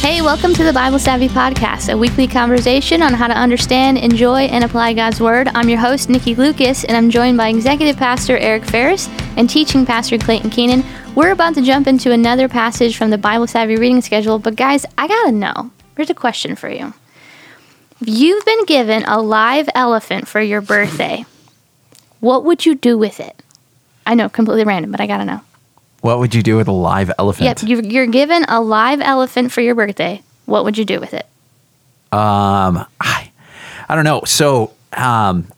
Hey, welcome to the Bible Savvy Podcast, a weekly conversation on how to understand, enjoy, and apply God's Word. I'm your host, Nikki Lucas, and I'm joined by Executive Pastor Eric Ferris and Teaching Pastor Clayton Keenan. We're about to jump into another passage from the Bible Savvy reading schedule, but guys, I gotta know. Here's a question for you. If you've been given a live elephant for your birthday, what would you do with it? I know, completely random, but I gotta know. What would you do with a live elephant? Yep, you're, you're given a live elephant for your birthday. What would you do with it? Um, I, I don't know. So, um,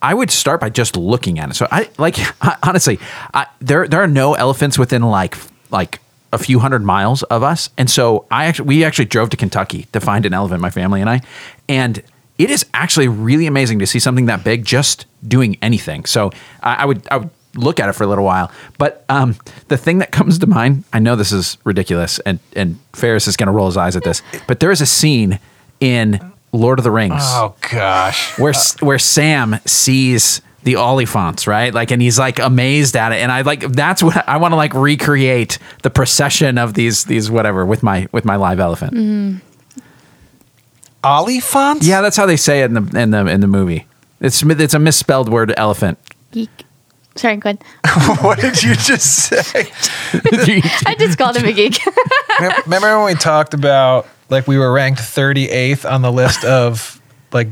I would start by just looking at it. So, I like honestly, I, there there are no elephants within like like a few hundred miles of us, and so I actually we actually drove to Kentucky to find an elephant, my family and I, and it is actually really amazing to see something that big just doing anything. So, I, I would I would look at it for a little while. But um, the thing that comes to mind, I know this is ridiculous, and and Ferris is going to roll his eyes at this, but there is a scene in Lord of the Rings Oh gosh. where where Sam sees the Oliphaunts, right? Like, and he's like amazed at it, and I like that's what I want to like recreate the procession of these these whatever with my with my live elephant. Oliphaunts? Yeah, that's how they say it in the in the in the movie. It's it's a misspelled word, elephant. Geek. Sorry, go ahead. what did you just say? I just called him a geek. Remember when we talked about like we were ranked 38th on the list of like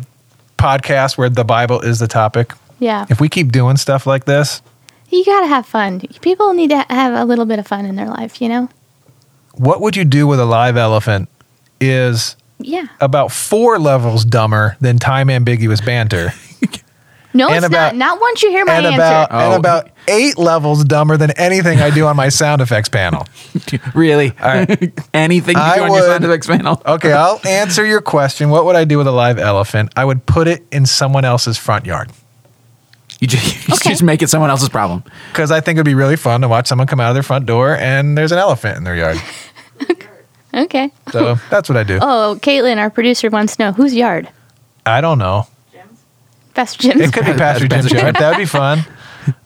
podcasts where the Bible is the topic? yeah. If we keep doing stuff like this, You got to have fun. People need to have a little bit of fun in their life, you know? what would you do with a live elephant is Yeah. about four levels dumber than time ambiguous banter. No, And it's about- not. Not once you hear my and answer. about Oh. and about eight levels dumber than anything I do on my sound effects panel. really? right. Anything you I do on your would- sound effects panel? Okay, I'll answer your question. What would I do with a live elephant? I would put it in someone else's front yard You just, you Okay. just make it someone else's problem. because I think it'd be really fun to watch someone come out of their front door and there's an elephant in their yard. okay. So that's what I do. Oh, Caitlin, our producer, wants to know whose yard? I don't know. Pastor Jim's. It could be Pastor Jim's yard. That'd be fun.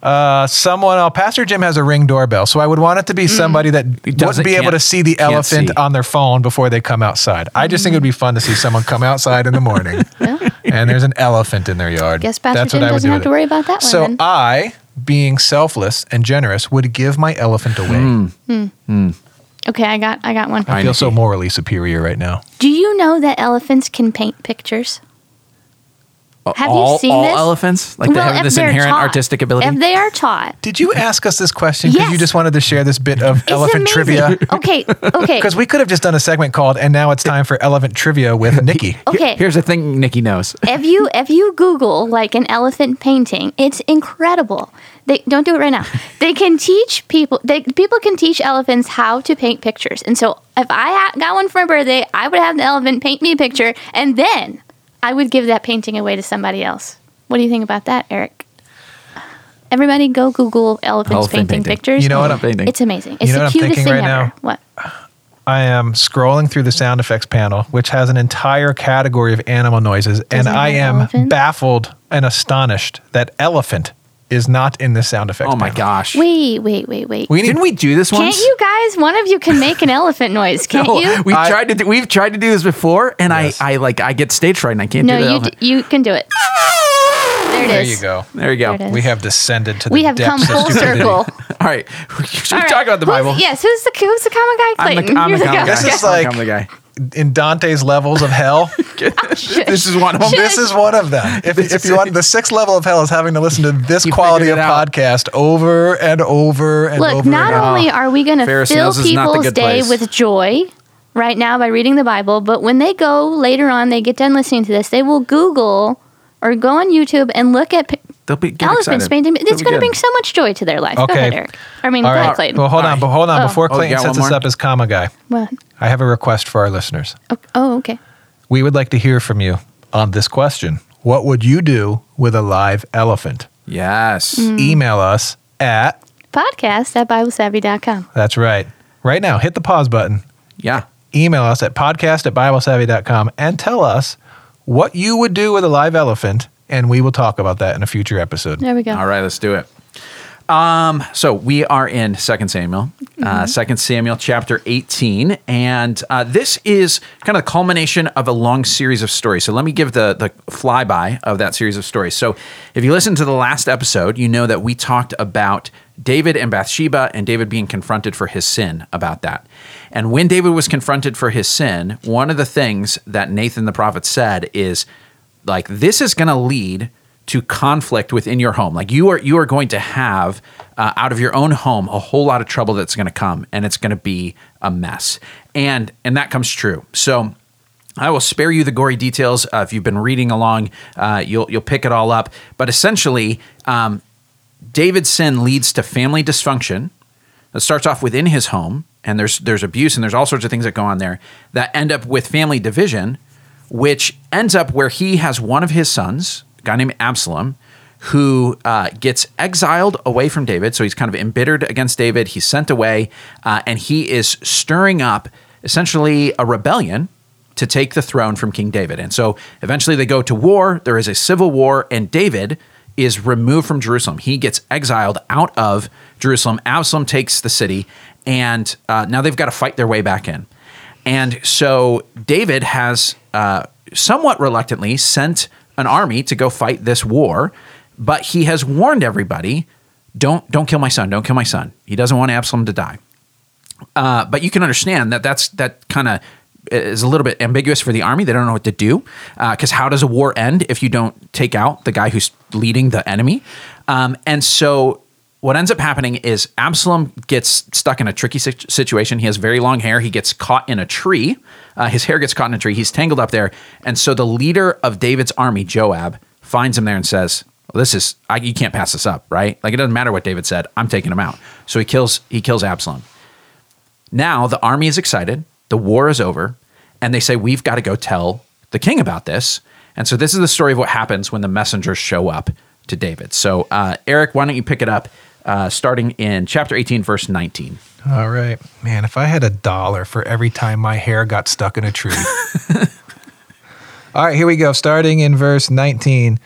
Uh, someone else. Pastor Jim has a ring doorbell, so I would want it to be mm. somebody that doesn't- wouldn't be able can't- to see the elephant see. on their phone before they come outside. I just think it would be mm-hmm. fun to see someone come outside in the morning and there's an elephant in their yard. Guess Pastor That's Jim what I would doesn't do have with to it. worry about that one So then. I, being selfless and generous, would give my elephant away. Hmm. hmm. hmm. okay, I got I got one. I I feel so morally superior right now. Do you know that elephants can paint pictures? Have you seen all this? elephants? Like they have this inherent taught- artistic ability? If they are taught. Did you ask us this question because you just wanted to share this bit of It's elephant amazing. trivia? Okay, okay. Because we could have just done a segment called "And now it's time for elephant trivia with Nikki." Okay. Here's the thing Nikki knows. if you if you Google like an elephant painting, it's incredible. They don't do it right now. They can teach people. They people can teach elephants how to paint pictures. And so, if I ha- got one for my birthday, I would have the elephant paint me a picture, and then I would give that painting away to somebody else. What do you think about that, Eric? Everybody, go Google elephants Elephant painting, painting. pictures. You know what I'm painting? It's amazing. It's know the what I'm cutest thinking thing right ever. now? What? I am scrolling through the sound effects panel, which has an entire category of animal noises, and it I have am elephants? baffled and astonished that elephant is not in the sound effects. Oh my panel. gosh. Wait, wait, wait, wait. We need, Didn't we do this one? Can't you guys? One of you can make an elephant noise, can't No, you? We've I- tried to do, we've tried to do this before, and Yes. I, I like I get stage fright and I can't No, do the you d- you can do it. There it There is. you go. There you go. There. We have descended to the We have come of full stupidity. circle. All right, should we All right. talk about the Who's- Bible? Yes. Who's the who's the common guy? I'm the, I'm You're the the common guy. guy. This is I'm the guy. In Dante's levels of hell, This is one of them. this is one of them. If, if you want the sixth level of hell is having to listen to this You quality figured of it out. podcast over and over and over. Look, over. not again. only are we going to Ferris fill knows is not the people's good day place. with joy right now by reading the Bible, but when they go later on, they get done listening to this, they will Google or go on YouTube and look at p- They'll be get elephants excited. painting. They'll It's be going to good. bring so much joy to their life. Go Okay. ahead, Eric. I mean, All go ahead. Clayton. Well, hold on, right. but hold on. Oh. Before Oh, you Clayton got sets one us more? up as comma guy, What? I have a request for our listeners. Oh, oh, okay. We would like to hear from you on this question. What would you do with a live elephant? Yes. Mm. Email us at, Podcast at BibleSavvy.com. that's right, right now, hit the pause button. Yeah. Email us at podcast at biblesavvy.com and tell us what you would do with a live elephant, and we will talk about that in a future episode. There we go. All right, let's do it. So we are in Second Samuel, uh, Second Samuel chapter 18, and uh, this is kind of the culmination of a long series of stories. So let me give the the flyby of that series of stories. So if you listen to the last episode, you know that we talked about David and Bathsheba and David being confronted for his sin about that. And when David was confronted for his sin, one of the things that Nathan the prophet said is like this is going to lead to conflict within your home. Like you are you are going to have uh, out of your own home a whole lot of trouble that's going to come, and it's going to be a mess. And and that comes true. So. I will spare you the gory details. Uh, if you've been reading along, uh, you'll you'll pick it all up. But essentially, um, David's sin leads to family dysfunction. It starts off within his home, and there's there's abuse and there's all sorts of things that go on there that end up with family division, which ends up where he has one of his sons, guy named Absalom, who uh, gets exiled away from David. So he's kind of embittered against David. He's sent away, uh, and he is stirring up essentially a rebellion to take the throne from King David. And so eventually they go to war. There is a civil war, and David is removed from Jerusalem. He gets exiled out of Jerusalem. Absalom takes the city, and uh, now they've got to fight their way back in. And so David has uh, somewhat reluctantly sent an army to go fight this war, but he has warned everybody don't don't kill my son don't kill my son he doesn't want absalom to die uh, but you can understand that that's that kind of is a little bit ambiguous for the army. They don't know what to do because how does a war end if you don't take out the guy who's leading the enemy? Um, and so what ends up happening is Absalom gets stuck in a tricky situation. He has very long hair. He gets caught in a tree. Uh, his hair gets caught in a tree. He's tangled up there. And so the leader of David's army, Joab, finds him there and says, well, "This is I, you can't pass this up, right? Like it doesn't matter what David said. I'm taking him out." So he kills he kills Absalom. Now the army is excited. The war is over. And they say, We've got to go tell the king about this. And so this is the story of what happens when the messengers show up to David. So, uh, Eric, why don't you pick it up uh, starting in chapter 18, verse 19? All right. Man, if I had a dollar for every time my hair got stuck in a tree. All right, here we go. Starting in verse 19.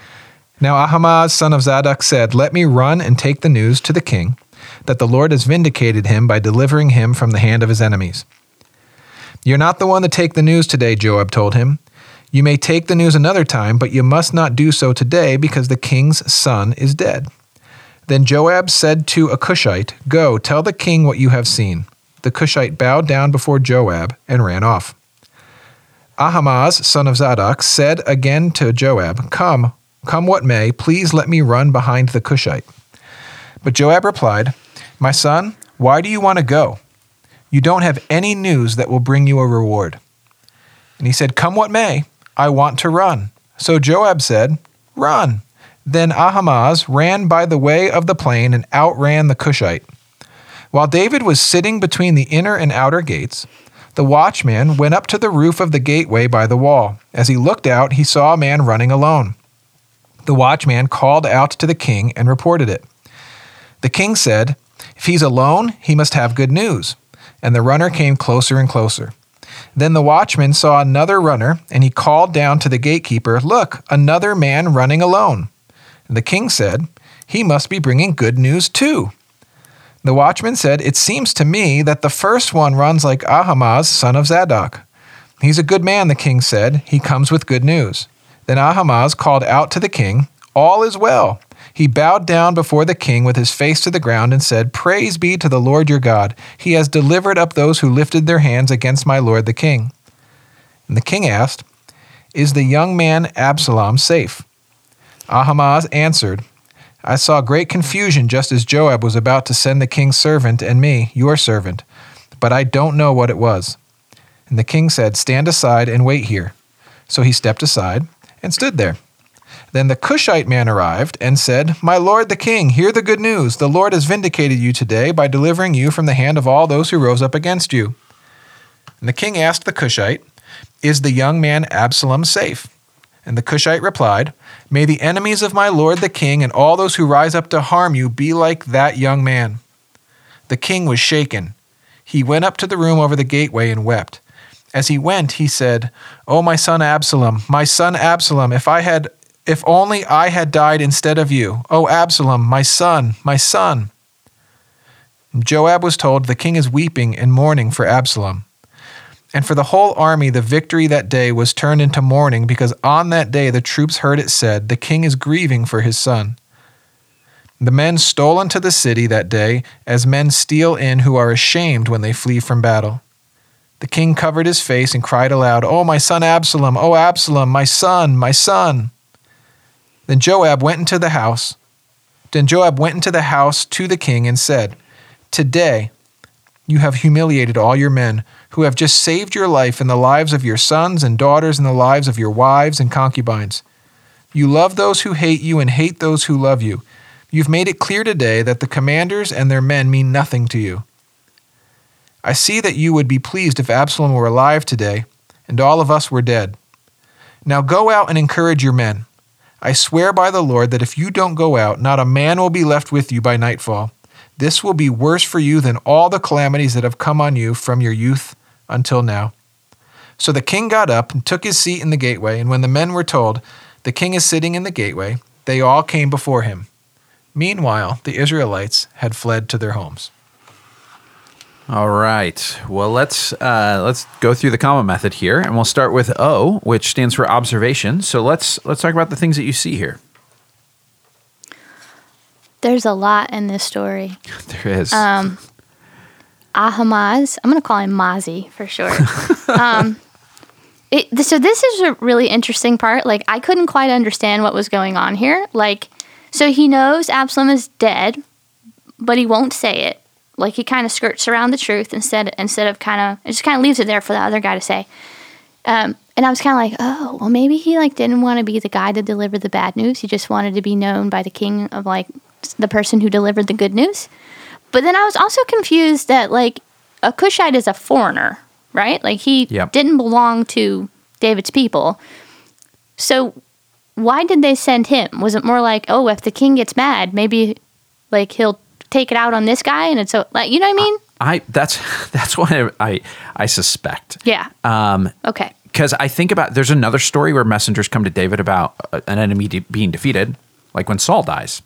Now Ahimaaz, son of Zadok, said, Let me run and take the news to the king, that the Lord has vindicated him by delivering him from the hand of his enemies. You're not the one to take the news today, Joab told him. You may take the news another time, but you must not do so today because the king's son is dead. Then Joab said to a Cushite, Go, tell the king what you have seen. The Cushite bowed down before Joab and ran off. Ahimaaz, son of Zadok, said again to Joab, Come, come what may, please let me run behind the Cushite. But Joab replied, My son, why do you want to go? You don't have any news that will bring you a reward. And he said, Come what may, I want to run. So Joab said, Run. Then Ahimaaz ran by the way of the plain and outran the Cushite. While David was sitting between the inner and outer gates, the watchman went up to the roof of the gateway by the wall. As he looked out, he saw a man running alone. The watchman called out to the king and reported it. The king said, If he's alone, he must have good news. And the runner came closer and closer. Then the watchman saw another runner, and he called down to the gatekeeper, Look, another man running alone. And the king said, He must be bringing good news too. The watchman said, It seems to me that the first one runs like Ahimaaz, son of Zadok. He's a good man, the king said. He comes with good news. Then Ahimaaz called out to the king, All is well. He bowed down before the king with his face to the ground and said, Praise be to the Lord your God. He has delivered up those who lifted their hands against my lord the king. And the king asked, Is the young man Absalom safe? Ahimaaz answered, I saw great confusion just as Joab was about to send the king's servant and me, your servant, but I don't know what it was. And the king said, Stand aside and wait here. So he stepped aside and stood there. Then the Cushite man arrived and said, My lord the king, hear the good news. The Lord has vindicated you today by delivering you from the hand of all those who rose up against you. And the king asked the Cushite, Is the young man Absalom safe? And the Cushite replied, May the enemies of my lord the king and all those who rise up to harm you be like that young man. The king was shaken. He went up to the room over the gateway and wept. As he went, he said, O my son Absalom, my son Absalom, if I had If only I had died instead of you. O Absalom, my son, my son. Joab was told, The king is weeping and mourning for Absalom. And for the whole army, the victory that day was turned into mourning because on that day the troops heard it said, The king is grieving for his son. The men stole into the city that day as men steal in who are ashamed when they flee from battle. The king covered his face and cried aloud, Oh, my son Absalom, oh, Absalom, my son, my son. Then Joab went into the house. Then Joab went into the house to the king and said, Today you have humiliated all your men who have just saved your life and the lives of your sons and daughters and the lives of your wives and concubines. You love those who hate you and hate those who love you. You've made it clear today that the commanders and their men mean nothing to you. I see that you would be pleased if Absalom were alive today and all of us were dead. Now go out and encourage your men. I swear by the Lord that if you don't go out, not a man will be left with you by nightfall. This will be worse for you than all the calamities that have come on you from your youth until now. So the king got up and took his seat in the gateway, and when the men were told, The king is sitting in the gateway, they all came before him. Meanwhile, the Israelites had fled to their homes. All right. Well, let's uh, let's go through the COMA method here, and we'll start with O, which stands for observation. So let's let's talk about the things that you see here. There's a lot in this story. There is. Um, Ahamaz, I'm going to call him Mazi for short. um, it, so this is a really interesting part. Like I couldn't quite understand what was going on here. Like, so he knows Absalom is dead, but he won't say it. Like he kind of skirts around the truth instead instead of kind of it just kind of leaves it there for the other guy to say. Um, and I was kind of like, oh, well, maybe he like didn't want to be the guy to deliver the bad news. He just wanted to be known by the king of like the person who delivered the good news. But then I was also confused that like a Cushite is a foreigner, right? Like he Yep. didn't belong to David's people. So why did they send him? Was it more like, oh, if the king gets mad, maybe like he'll take it out on this guy and it's so like you know what I mean? I that's that's what I I, I suspect. Yeah. Um, Okay. because I think about there's another story where messengers come to David about uh, an enemy de- being defeated, like when Saul dies,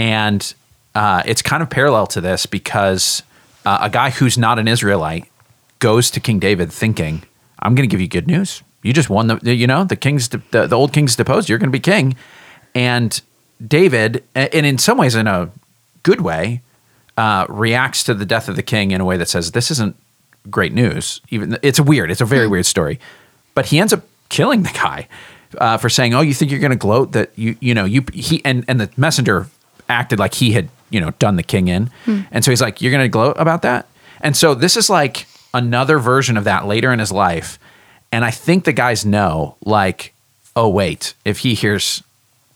and uh, it's kind of parallel to this because uh, a guy who's not an Israelite goes to King David thinking, "I'm going to give you good news. You just won the you know the king's the, the old king's deposed. You're going to be king," and David, and in some ways in a good way, uh, reacts to the death of the king in a way that says, "This isn't great news." Even it's a weird, it's a very weird story, but he ends up killing the guy uh, for saying, "Oh, you think you're going to gloat that you you know you he and and the messenger acted like he had you know done the king in, and so he's like, "You're going to gloat about that," and so this is like another version of that later in his life, and I think the guys know like, oh wait, if he hears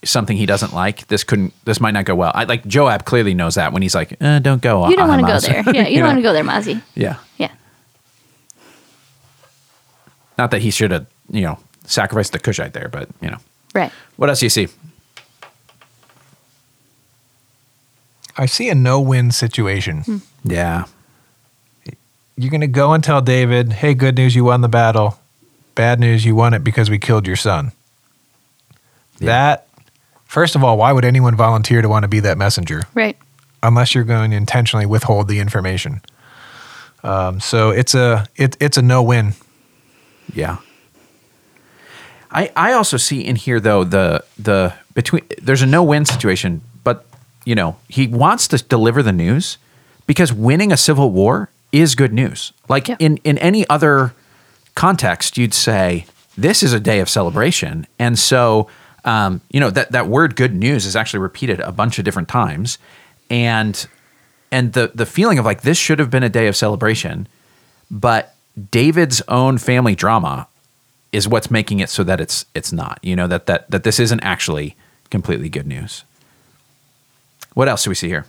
something he doesn't like, this couldn't, this might not go well. I like Joab clearly knows that when he's like, eh, don't go. You don't want to go there. Yeah, you, don't want to go there, Mazi. Yeah. Yeah. Not that he should have, you know, sacrificed the Cushite there, but you know. Right. What else do you see? I see a no win situation. Yeah. You're going to go and tell David, hey, good news, you won the battle. Bad news, you won it because we killed your son. Yeah. That, first of all, why would anyone volunteer to want to be that messenger? Right. unless you're going to intentionally withhold the information. Um, so it's a it, it's a no win. Yeah. I I also see in here though the the between there's a no win situation, but you know, he wants to deliver the news because winning a civil war is good news. Like Yeah. in in any other context, you'd say this is a day of celebration. And so um, you know, that that word good news is actually repeated a bunch of different times. And and the the feeling of like this should have been a day of celebration, but David's own family drama is what's making it so that it's it's not. You know that that that this isn't actually completely good news. What else do we see here?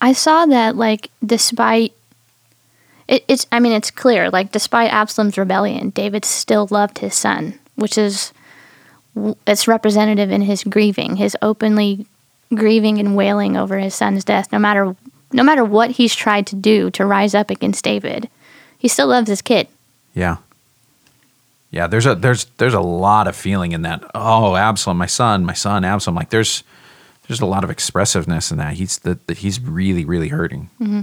I saw that like despite it, it's I mean it's clear like despite Absalom's rebellion, David still loved his son, which is it's representative in his grieving, his openly grieving and wailing over his son's death. No matter no matter what he's tried to do to rise up against David, he still loves his kid. Yeah. Yeah, there's a there's there's a lot of feeling in that. Oh, Absalom, my son, my son, Absalom. Like there's there's a lot of expressiveness in that. He's that that he's really really hurting. Mm-hmm.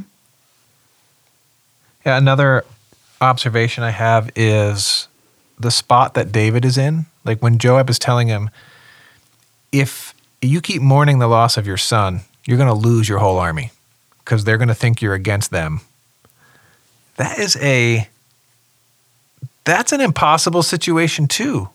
Yeah, another observation I have is the spot that David is in. Like when Joab is telling him, if you keep mourning the loss of your son, you're going to lose your whole army because they're going to think you're against them. That is a that's an impossible situation too.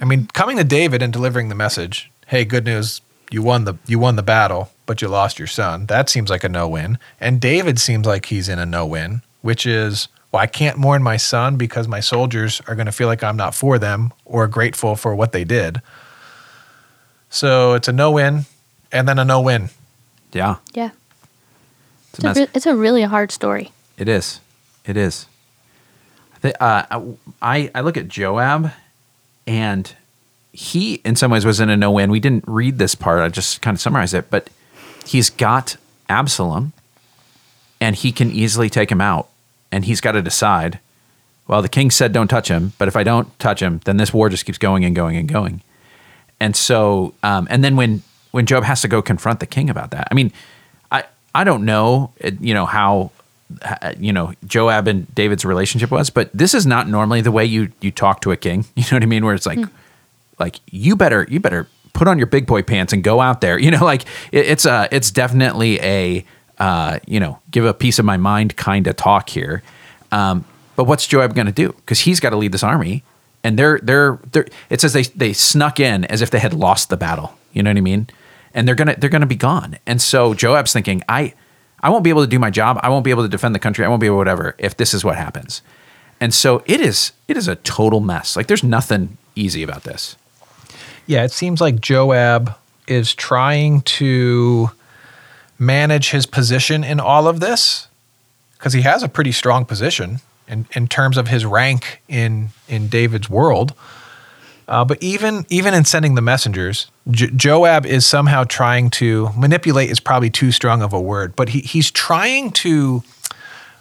I mean, coming to David and delivering the message, "Hey, good news, you won the you won the battle, but you lost your son." That seems like a no-win. And David seems like he's in a no-win, which is, well, I can't mourn my son because my soldiers are going to feel like I'm not for them or grateful for what they did. So, it's a no-win and then a no-win. Yeah, Yeah. it's It's a a, re- it's a really hard story. It is. It is. Uh, I I look at Joab, and he, in some ways, was in a no-win. We didn't read this part. I just kind of summarized it, but he's got Absalom, and he can easily take him out, and he's got to decide. Well, the king said don't touch him, but if I don't touch him, then this war just keeps going and going and going. And so, um, and then when when Joab has to go confront the king about that, I mean, I I don't know, you know how, you know Joab and David's relationship was, but this is not normally the way you you talk to a king. You know what I mean? Where it's like, like you better you better put on your big boy pants and go out there. You know, like it, it's a it's definitely a uh, you know give a piece of my mind kind of talk here. Um, but what's Joab going to do? Because he's got to lead this army, and they're they're they're. It says they they snuck in as if they had lost the battle. You know what I mean? And they're gonna they're gonna be gone. And so Joab's thinking, I I won't be able to do my job. I won't be able to defend the country. I won't be able to whatever if this is what happens. And so it is it is a total mess. Like there's nothing easy about this. Yeah, it seems like Joab is trying to manage his position in all of this because he has a pretty strong position in, in terms of his rank in in David's world. Uh, but even even in sending the messengers, J- Joab is somehow trying to manipulate. Is probably too strong of a word, but he he's trying to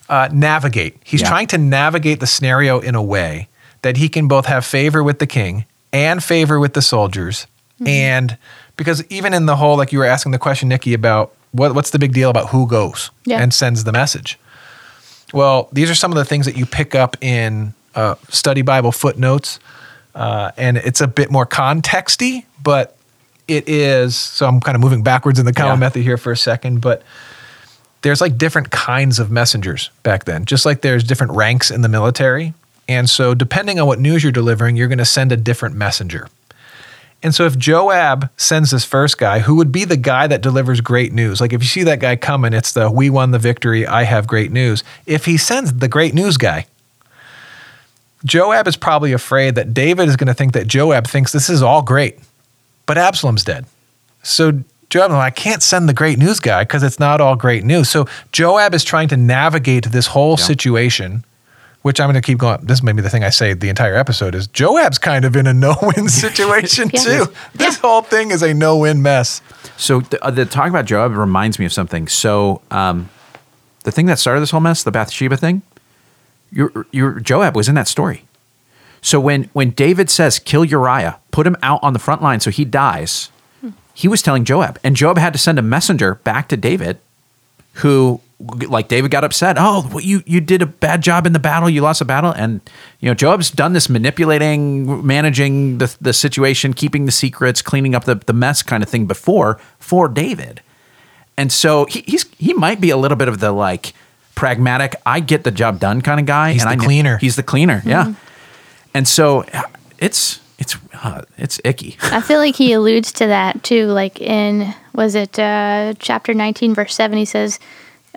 uh, navigate. He's Yeah. trying to navigate the scenario in a way that he can both have favor with the king and favor with the soldiers. And because even in the whole, like you were asking the question, Nikki, about what, what's the big deal about who goes Yeah. and sends the message? Well, these are some of the things that you pick up in uh, study Bible footnotes. Uh, and it's a bit more contexty, but it is. So I'm kind of moving backwards in the common Yeah. method here for a second, but there's like different kinds of messengers back then, just like there's different ranks in the military. And so, depending on what news you're delivering, you're going to send a different messenger. And so, if Joab sends this first guy, who would be the guy that delivers great news? Like, if you see that guy coming, it's the we won the victory, I have great news. If he sends the great news guy, Joab is probably afraid that David is going to think that Joab thinks this is all great, but Absalom's dead. So Joab, I can't send the great news guy because it's not all great news. So Joab is trying to navigate this whole Yeah. situation, which I'm going to keep going. This may be the thing I say the entire episode is Joab's kind of in a no-win situation Yeah. too. This whole thing is a no-win mess. So the, uh, the talk about Joab reminds me of something. So um, the thing that started this whole mess, the Bathsheba thing, your your Joab was in that story. So when when David says kill Uriah, put him out on the front line so he dies, he was telling Joab, and Joab had to send a messenger back to David, who like David got upset. Oh, well, you you did a bad job in the battle. You lost a battle, and you know Joab's done this manipulating, managing the the situation, keeping the secrets, cleaning up the the mess kind of thing before for David. And so he, he's he might be a little bit of the like pragmatic, I get the job done kind of guy. He's and the I cleaner. He's the cleaner, yeah. And so it's it's uh, it's icky. I feel like he alludes to that too. Like in was it uh, chapter nineteen, verse seven? He says,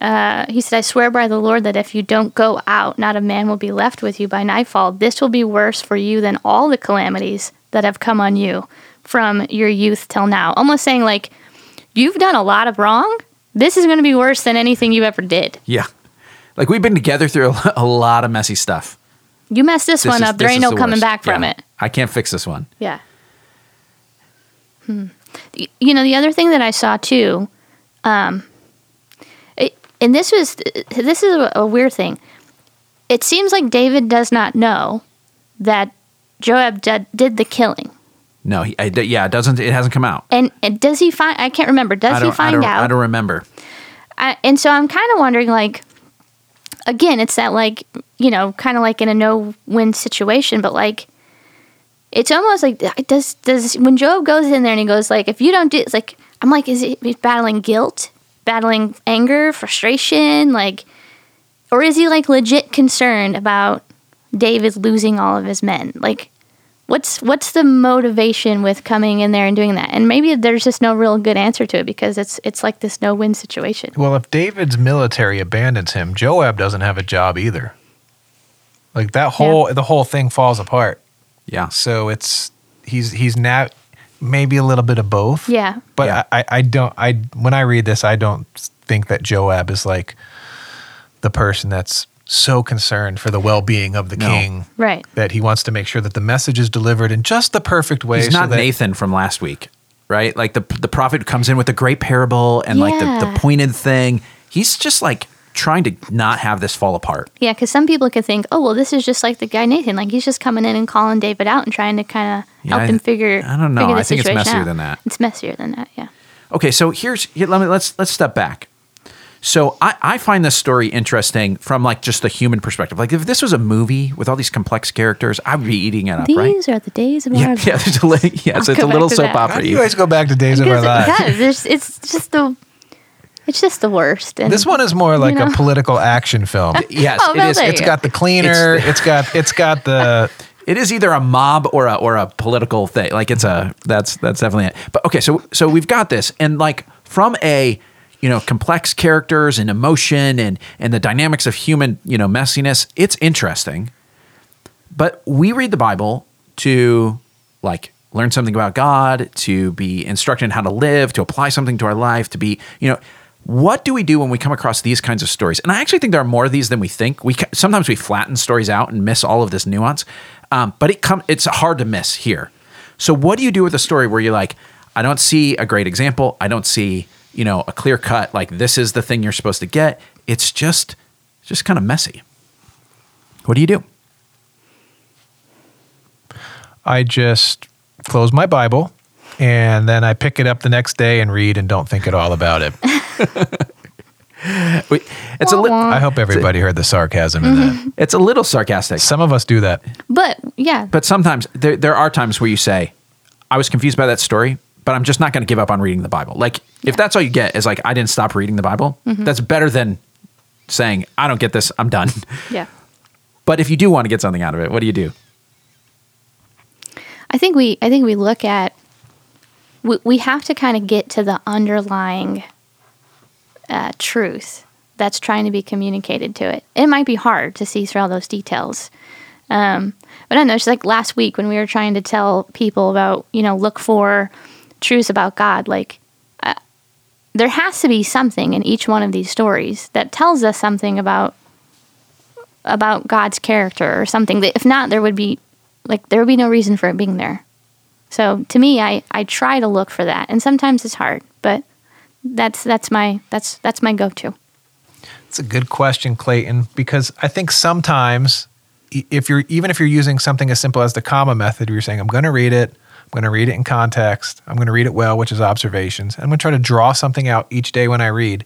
uh, "He said, I swear by the Lord that if you don't go out, not a man will be left with you by nightfall. This will be worse for you than all the calamities that have come on you from your youth till now." Almost saying like, "You've done a lot of wrong. This is going to be worse than anything you ever did. Yeah, like we've been together through a, a lot of messy stuff. You messed this, This one is- up. There ain't no the coming worst. back from Yeah. it." I can't fix this one. Yeah. Hmm. You know, the other thing that I saw too, um, it, and this was this is a, weird thing. It seems like David does not know that Joab did, did the killing. No, he, I, yeah, it doesn't. It hasn't come out. And, and does he find? I can't remember. Does he don't, I find out? I don't remember. I, and so I'm kind of wondering, like, again, it's that like you know, kind of like in a no-win situation, but like, it's almost like does does when Joab goes in there and he goes like, if you don't do, it's like I'm like, is he battling guilt, battling anger, frustration, like, or is he like legit concerned about David losing all of his men, like? What's what's the motivation with coming in there and doing that? And maybe there's just no real good answer to it because it's it's like this no win situation. Well, if David's military abandons him, Joab doesn't have a job either. Like that whole the whole thing falls apart. Yeah. So it's he's he's now maybe a little bit of both. Yeah. But Yeah. I, I don't I when I read this I don't think that Joab is like the person that's so concerned for the well-being of the No. king Right. that he wants to make sure that the message is delivered in just the perfect way. He's so not that- Nathan from last week, right? Like the the prophet comes in with a great parable and like the, the pointed thing. He's just like trying to not have this fall apart. Yeah, because some people could think, oh, well, this is just like the guy Nathan. Like he's just coming in and calling David out and trying to kind of Yeah, help I- him figure. I don't know. figure the I think it's situation messier out. than that. It's messier than that. Yeah. Okay, so here's here, let me let's let's step back. So I, I find this story interesting from like just the human perspective. Like if this was a movie with all these complex characters, I would be eating it up, right? These are the days of Yeah, our yeah, there's a li- yes, I'll it's a little soap that. Opera. do you guys go back to days of our lives? it does. It's just the. It's just the worst. And This one is more like know. a political action film. Yes, Oh, it well, is. there It's got the cleaner. it's got it's got the It is either a mob or a or a political thing. Like it's a that's that's definitely it. But okay, so so we've got this, and like from a you know complex characters and emotion and and the dynamics of human you know messiness, it's interesting. But we read the Bible to like learn something about God, to be instructed in how to live, to apply something to our life, to be you know. What do we do when we come across these kinds of stories? And I actually think there are more of these than we think. We sometimes we flatten stories out and miss all of this nuance, um, but it come it's hard to miss here. So what do you do with a story where you're like, I don't see a great example, I don't see you know a clear cut like this is the thing you're supposed to get. It's just just kind of messy. What do you do? I just close my Bible and then I pick it up the next day and read and don't think at all about it. It's a li- I hope everybody heard the sarcasm in that. Mm-hmm. it's a little sarcastic, Some of us do that. But yeah, but sometimes there there are times where you say, I was confused by that story, but I'm just not going to give up on reading the Bible. Like if that's all you get is like I didn't stop reading the Bible, that's better than saying I don't get this, I'm done. yeah. But if you do want to get something out of it, what do you do? I think we I think we look at we, we have to kind of get to the underlying uh, truth that's trying to be communicated to it. It might be hard to see through all those details. Um, but I don't know, it's like last week when we were trying to tell people about, you know, look for truths about God, like uh, there has to be something in each one of these stories that tells us something about about God's character or something that if not there would be like there would be no reason for it being there. So to me I I try to look for that and sometimes it's hard, but that's that's my that's that's my go-to. It's a good question, Clayton, because I think sometimes if you're even if you're using something as simple as the COMA method, you're saying I'm going to read it, I'm going to read it in context, I'm going to read it well, which is observations. I'm going to try to draw something out each day when I read.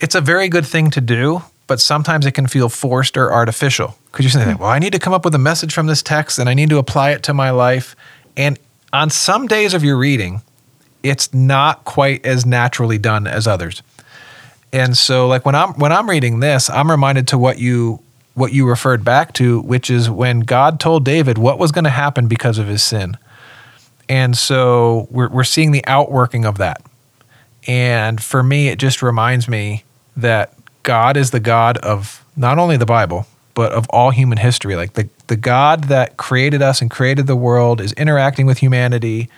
It's a very good thing to do, but sometimes it can feel forced or artificial because you're saying, hmm. "Well, I need to come up with a message from this text and I need to apply it to my life." And on some days of your reading, it's not quite as naturally done as others. And so like when I'm when I'm reading this, I'm reminded to what you what you referred back to, which is when God told David what was going to happen because of his sin. And so we're we're seeing the outworking of that. And for me, it just reminds me that God is the God of not only the Bible, but of all human history. Like the, the God that created us and created the world is interacting with humanity.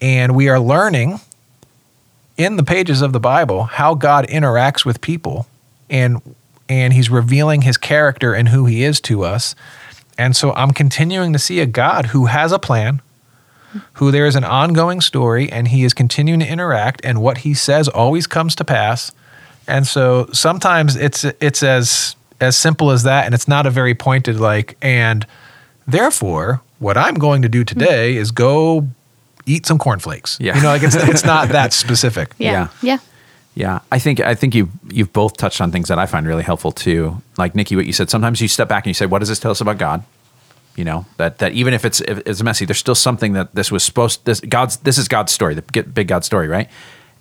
And we are learning in the pages of the Bible how God interacts with people and and he's revealing his character and who he is to us. And so I'm continuing to see a God who has a plan, who there is an ongoing story and he is continuing to interact and what he says always comes to pass. And so sometimes it's it's as as simple as that and it's not a very pointed like and Therefore, what I'm going to do today is go eat some cornflakes. Yeah. You know, like it's, it's not that specific. Yeah. Yeah. Yeah. Yeah, I think I think you you've both touched on things that I find really helpful too. Like Nikki, what you said. Sometimes you step back and you say, "What does this tell us about God?" You know that that even if it's if it's messy, there's still something that this was supposed. This God's this is God's story, the big God story, right?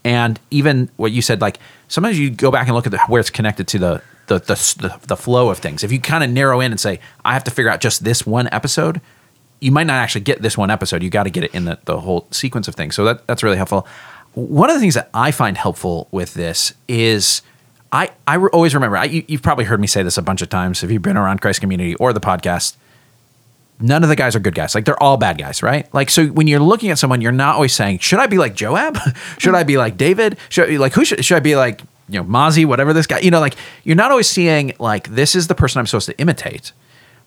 And even what you said, like sometimes you go back and look at the, where it's connected to the the the, the, the flow of things. If you kind of narrow in and say, "I have to figure out just this one episode," you might not actually get this one episode. You got to get it in the, the whole sequence of things. So that that's really helpful. One of the things that I find helpful with this is I I always remember. I, you, you've probably heard me say this a bunch of times if you've been around Christ Community or the podcast. None of the guys are good guys. Like they're all bad guys, right? Like so, when you're looking at someone, you're not always saying, "Should I be like Joab? should I be like David? Should I, like who should, should I be like you know Mozzie? Whatever this guy, you know, like you're not always seeing like this is the person I'm supposed to imitate.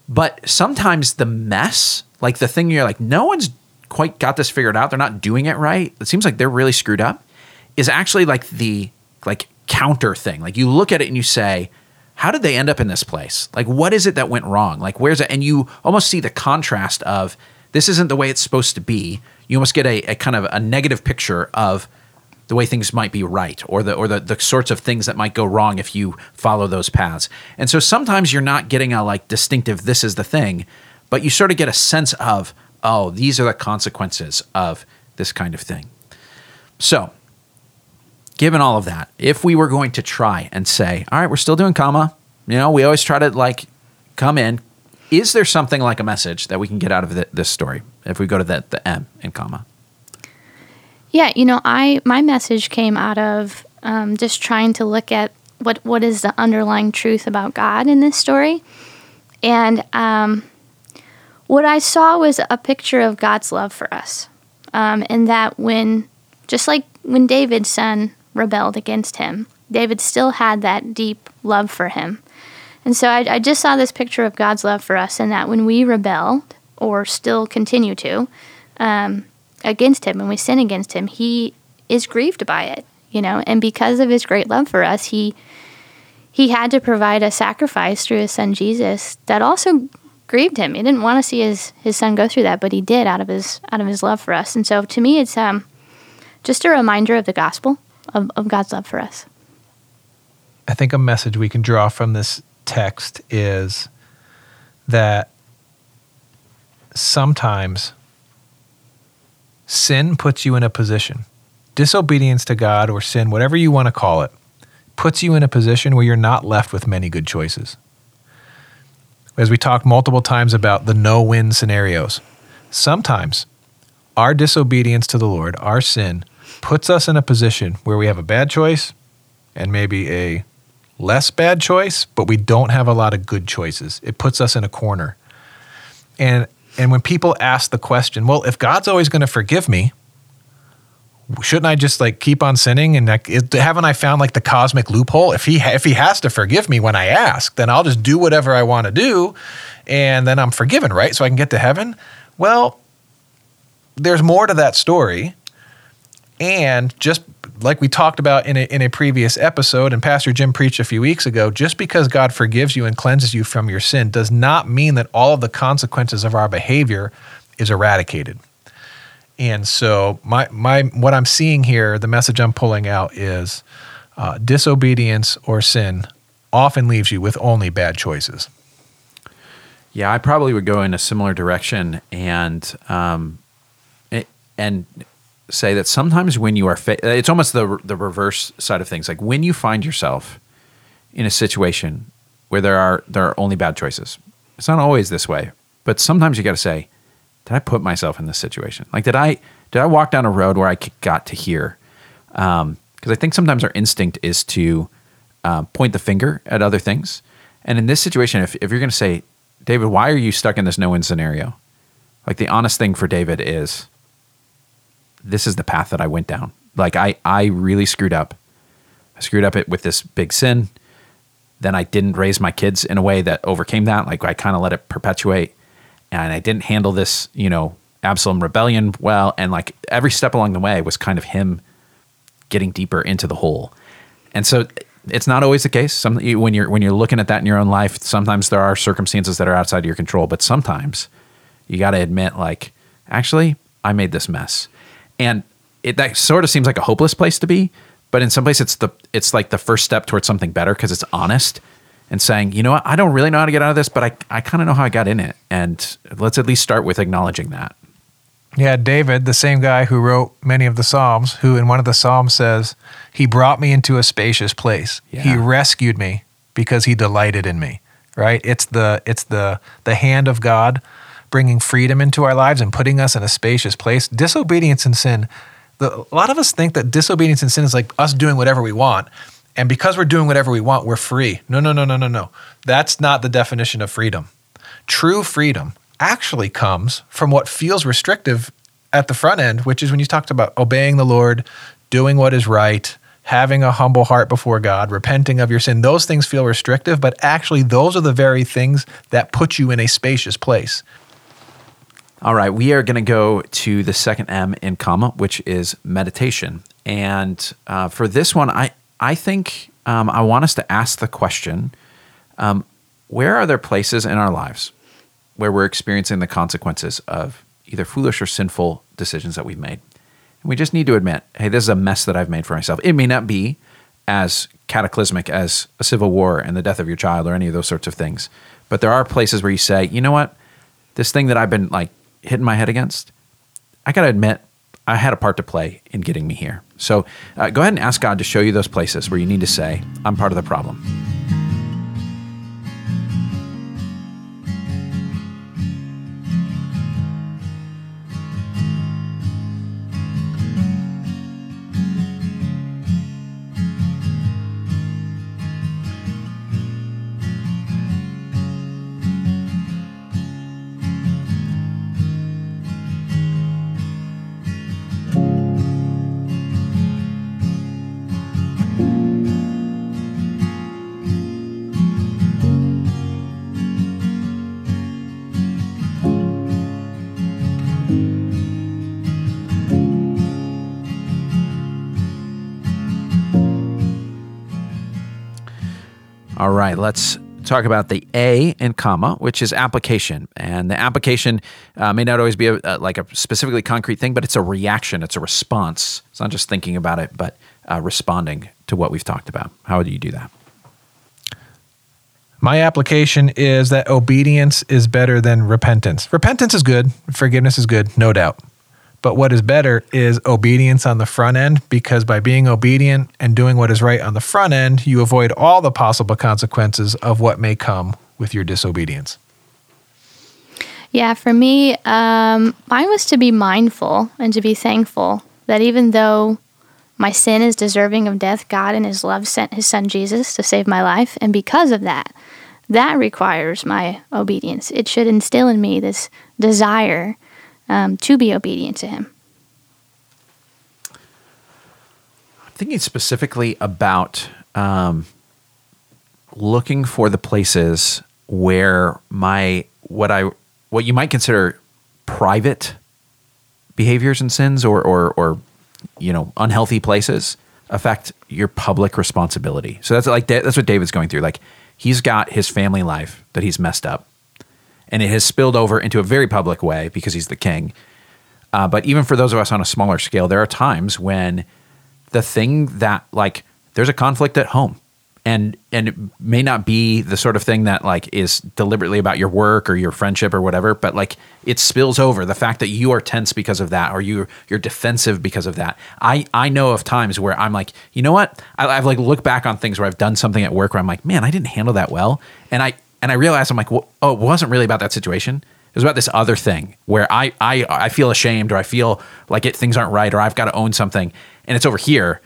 But sometimes the mess, like the thing you're like, no one's quite got this figured out. They're not doing it right. It seems like they're really screwed up. Is actually like the like counter thing. Like you look at it and you say, how did they end up in this place? Like what is it that went wrong? Like where's it? And you almost see the contrast of this isn't the way it's supposed to be. You almost get a, a kind of a negative picture of the way things might be right or the or the, the sorts of things that might go wrong if you follow those paths. And so sometimes you're not getting a like distinctive this is the thing, but you sort of get a sense of oh, these are the consequences of this kind of thing. So, given all of that, if we were going to try and say, all right, we're still doing COMA, you know, we always try to like come in. Is there something like a message that we can get out of the, this story if we go to the, the M in COMA? Yeah, you know, I my message came out of um, just trying to look at what what is the underlying truth about God in this story, and um, what I saw was a picture of God's love for us, um, and that when just like when David's son rebelled against him, David still had that deep love for him, and so I, I just saw this picture of God's love for us, and that when we rebelled or still continue to. Um, against him and we sin against him, he is grieved by it, you know, and because of his great love for us, he he had to provide a sacrifice through his son Jesus that also grieved him. He didn't want to see his his son go through that, but he did out of his out of his love for us. And so to me it's um just a reminder of the gospel of, of God's love for us. I think a message we can draw from this text is that sometimes sin puts you in a position, disobedience to God or sin, whatever you want to call it, puts you in a position where you're not left with many good choices. As we talked multiple times about the no win scenarios, sometimes our disobedience to the Lord, our sin, puts us in a position where we have a bad choice and maybe a less bad choice, but we don't have a lot of good choices. It puts us in a corner. And and when people ask the question, well, if God's always going to forgive me, shouldn't I just like keep on sinning? And like, is, haven't I found like the cosmic loophole? If he ha- if he has to forgive me when I ask, then I'll just do whatever I want to do, and then I'm forgiven, right? So I can get to heaven. Well, there's more to that story, and just like we talked about in a, in a previous episode, and Pastor Jim preached a few weeks ago, just because God forgives you and cleanses you from your sin does not mean that all of the consequences of our behavior is eradicated. And so, my my what I'm seeing here, the message I'm pulling out is uh, disobedience or sin often leaves you with only bad choices. Yeah, I probably would go in a similar direction and um, it, and say that sometimes when you are fa- it's almost the the reverse side of things. Like when you find yourself in a situation where there are there are only bad choices. It's not always this way, but sometimes you got to say, did I put myself in this situation? Like did I did I walk down a road where I got to here? Because um, I think sometimes our instinct is to uh, point the finger at other things. And in this situation, if, if you're going to say, David, why are you stuck in this no win scenario? Like the honest thing for David is, this is the path that I went down. Like I, I really screwed up. I screwed up it with this big sin. Then I didn't raise my kids in a way that overcame that. Like I kind of let it perpetuate, and I didn't handle this, you know, Absalom rebellion well. And like every step along the way was kind of him getting deeper into the hole. And so it's not always the case. Some when you're when you're looking at that in your own life, sometimes there are circumstances that are outside of your control. But sometimes You got to admit, like, actually, I made this mess, and it that sort of seems like a hopeless place to be. But in some place, it's the it's like the first step towards something better because it's honest and saying, you know what, I don't really know how to get out of this, but I I kind of know how I got in it, and let's at least start with acknowledging that. Yeah, David, the same guy who wrote many of the Psalms, who in one of the Psalms says, He brought me into a spacious place. Yeah. He rescued me because he delighted in me. Right? It's the it's the the hand of God bringing freedom into our lives and putting us in a spacious place. Disobedience and sin. The, a lot of us think that disobedience and sin is like us doing whatever we want. And because we're doing whatever we want, we're free. No, no, no, no, no, no. That's not the definition of freedom. True freedom actually comes from what feels restrictive at the front end, which is when you talked about obeying the Lord, doing what is right, having a humble heart before God, repenting of your sin. Those things feel restrictive, but actually, those are the very things that put you in a spacious place. All right, we are going to go to the second M in COMA, which is meditation. And uh, for this one, I I think um, I want us to ask the question: um, Where are there places in our lives where we're experiencing the consequences of either foolish or sinful decisions that we've made? And we just need to admit, hey, this is a mess that I've made for myself. It may not be as cataclysmic as a civil war and the death of your child or any of those sorts of things, but there are places where you say, you know what, this thing that I've been like hitting my head against, I got to admit, I had a part to play in getting me here. So uh, go ahead and ask God to show you those places where you need to say, I'm part of the problem. All right, let's talk about the A in COMA, which is application. And the application uh, may not always be a, a, like a specifically concrete thing, but it's a reaction, it's a response. It's not just thinking about it, but uh, responding to what we've talked about. How do you do that? My application is that obedience is better than repentance. Repentance is good, forgiveness is good, no doubt. But what is better is obedience on the front end because by being obedient and doing what is right on the front end, you avoid all the possible consequences of what may come with your disobedience. Yeah, for me, um, mine was to be mindful and to be thankful that even though my sin is deserving of death, God in His love sent His Son Jesus to save my life. And because of that, that requires my obedience. It should instill in me this desire um, to be obedient to Him. I'm thinking specifically about um, looking for the places where my what I what you might consider private behaviors and sins or or, or you know unhealthy places affect your public responsibility. So that's like that's what David's going through. Like he's got his family life that he's messed up, and it has spilled over into a very public way because he's the king. Uh, but even for those of us on a smaller scale, there are times when the thing that like there's a conflict at home and and it may not be the sort of thing that like is deliberately about your work or your friendship or whatever but like it spills over. The fact that you are tense because of that or you you're defensive because of that. I i know of times where i'm like you know what? I, i've like looked back on things where i've done something at work where i'm like man i didn't handle that well and i and i realized i'm like well, oh it wasn't really about that situation it was about this other thing where I, I I feel ashamed or I feel like it, things aren't right or I've got to own something and it's over here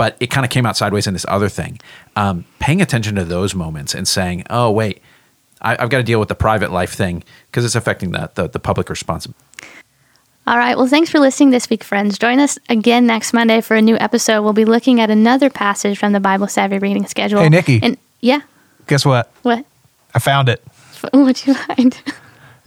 but it kind of came out sideways in this other thing. Um, paying attention to those moments and saying, "Oh, wait, I, have got to deal with the private life thing because it's affecting the, the, the public response." All right. Well, thanks for listening this week, friends. Join us again next Monday for a new episode. We'll be looking at another passage from the Bible Savvy reading schedule. Hey, Nikki. And yeah, Guess what? what? I found it. What'd you find?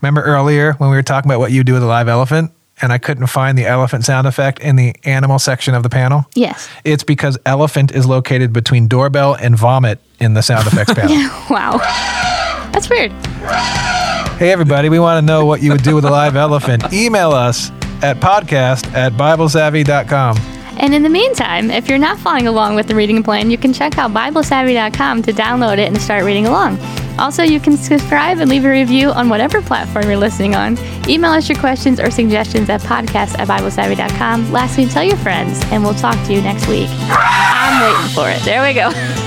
Remember earlier when we were talking about what you do with a live elephant? And I couldn't find the elephant sound effect in the animal section of the panel? yes. It's because elephant is located between doorbell and vomit in the sound effects panel. Wow. That's weird. Hey, everybody, we want to know what you would do with a live elephant. Email us at podcast at biblesavvy.com. And in the meantime, if you're not following along with the reading plan, you can check out BibleSavvy.com to download it and start reading along. Also, you can subscribe and leave a review on whatever platform you're listening on. Email us your questions or suggestions at podcast at BibleSavvy.com. Lastly, tell your friends, and we'll talk to you next week. I'm waiting for it. There we go.